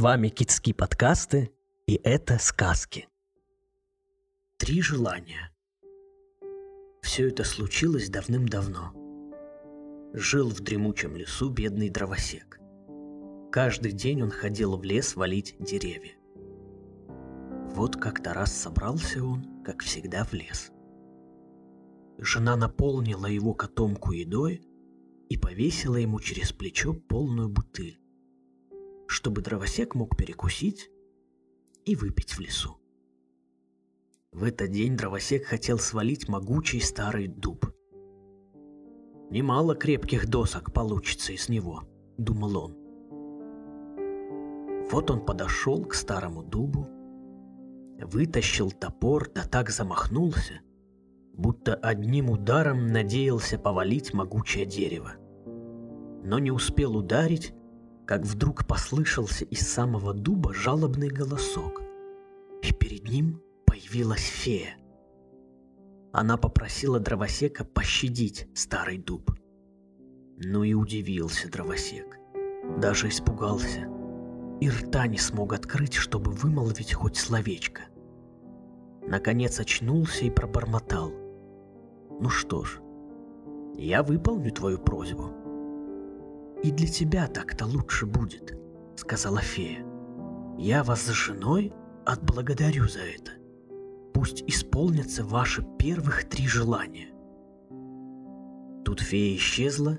вами Китские подкасты, и это сказки. Три желания. Все это случилось давным-давно. Жил в дремучем лесу бедный дровосек. Каждый день он ходил в лес валить деревья. Вот как-то раз собрался он, как всегда, в лес. Жена наполнила его котомку едой и повесила ему через плечо полную бутыль чтобы дровосек мог перекусить и выпить в лесу. В этот день дровосек хотел свалить могучий старый дуб. «Немало крепких досок получится из него», — думал он. Вот он подошел к старому дубу, вытащил топор, да так замахнулся, будто одним ударом надеялся повалить могучее дерево. Но не успел ударить, как вдруг послышался из самого дуба жалобный голосок. И перед ним появилась фея. Она попросила дровосека пощадить старый дуб. Ну и удивился дровосек. Даже испугался. И рта не смог открыть, чтобы вымолвить хоть словечко. Наконец очнулся и пробормотал. «Ну что ж, я выполню твою просьбу. «И для тебя так-то лучше будет», — сказала фея. «Я вас с женой отблагодарю за это. Пусть исполнятся ваши первых три желания». Тут фея исчезла,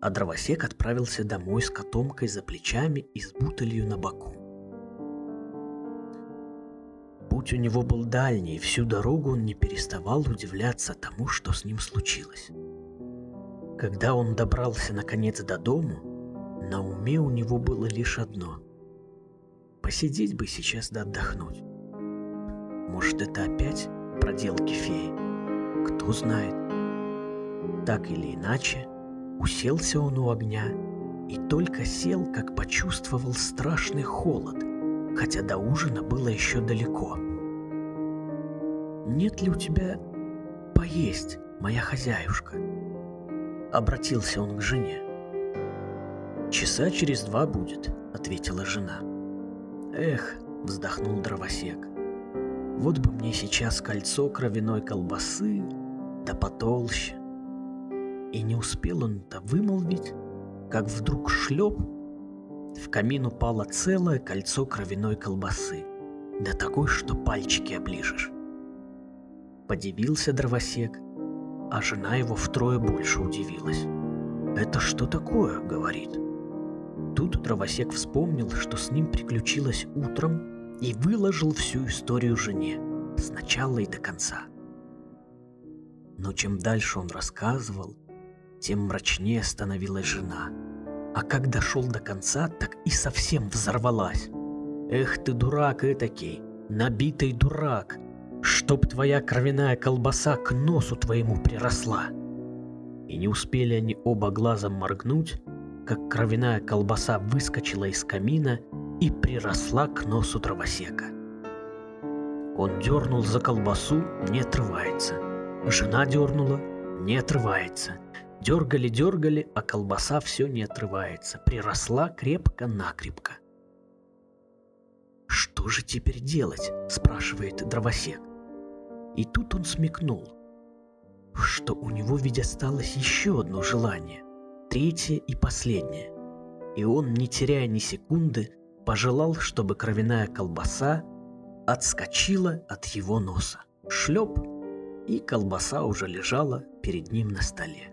а дровосек отправился домой с котомкой за плечами и с бутылью на боку. Путь у него был дальний, и всю дорогу он не переставал удивляться тому, что с ним случилось. Когда он добрался наконец до дому, на уме у него было лишь одно. Посидеть бы сейчас да отдохнуть. Может, это опять проделки феи? Кто знает. Так или иначе, уселся он у огня и только сел, как почувствовал страшный холод, хотя до ужина было еще далеко. «Нет ли у тебя поесть, моя хозяюшка?» Обратился он к жене. «Часа через два будет», — ответила жена. «Эх», — вздохнул дровосек, — «вот бы мне сейчас кольцо кровяной колбасы, да потолще». И не успел он-то вымолвить, как вдруг шлеп, в камин упало целое кольцо кровяной колбасы, да такой, что пальчики оближешь. Подивился дровосек, а жена его втрое больше удивилась. «Это что такое?» — говорит. Тут дровосек вспомнил, что с ним приключилось утром, и выложил всю историю жене, с начала и до конца. Но чем дальше он рассказывал, тем мрачнее становилась жена. А как дошел до конца, так и совсем взорвалась. «Эх ты, дурак этакий, набитый дурак!» Чтоб твоя кровяная колбаса к носу твоему приросла. И не успели они оба глазом моргнуть, как кровяная колбаса выскочила из камина и приросла к носу дровосека. Он дернул за колбасу, не отрывается. Жена дернула, не отрывается. Дергали-дергали, а колбаса все не отрывается. Приросла крепко-накрепко. «Что же теперь делать?» – спрашивает дровосек. И тут он смекнул, что у него ведь осталось еще одно желание, третье и последнее. И он, не теряя ни секунды, пожелал, чтобы кровяная колбаса отскочила от его носа. Шлеп, и колбаса уже лежала перед ним на столе.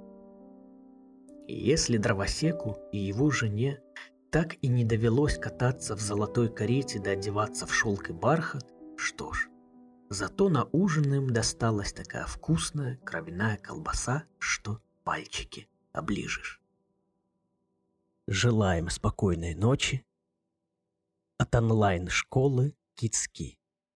И если дровосеку и его жене так и не довелось кататься в золотой карете да одеваться в шелк и бархат, что ж, Зато на ужин им досталась такая вкусная кровяная колбаса, что пальчики оближешь. Желаем спокойной ночи от онлайн-школы Кицки.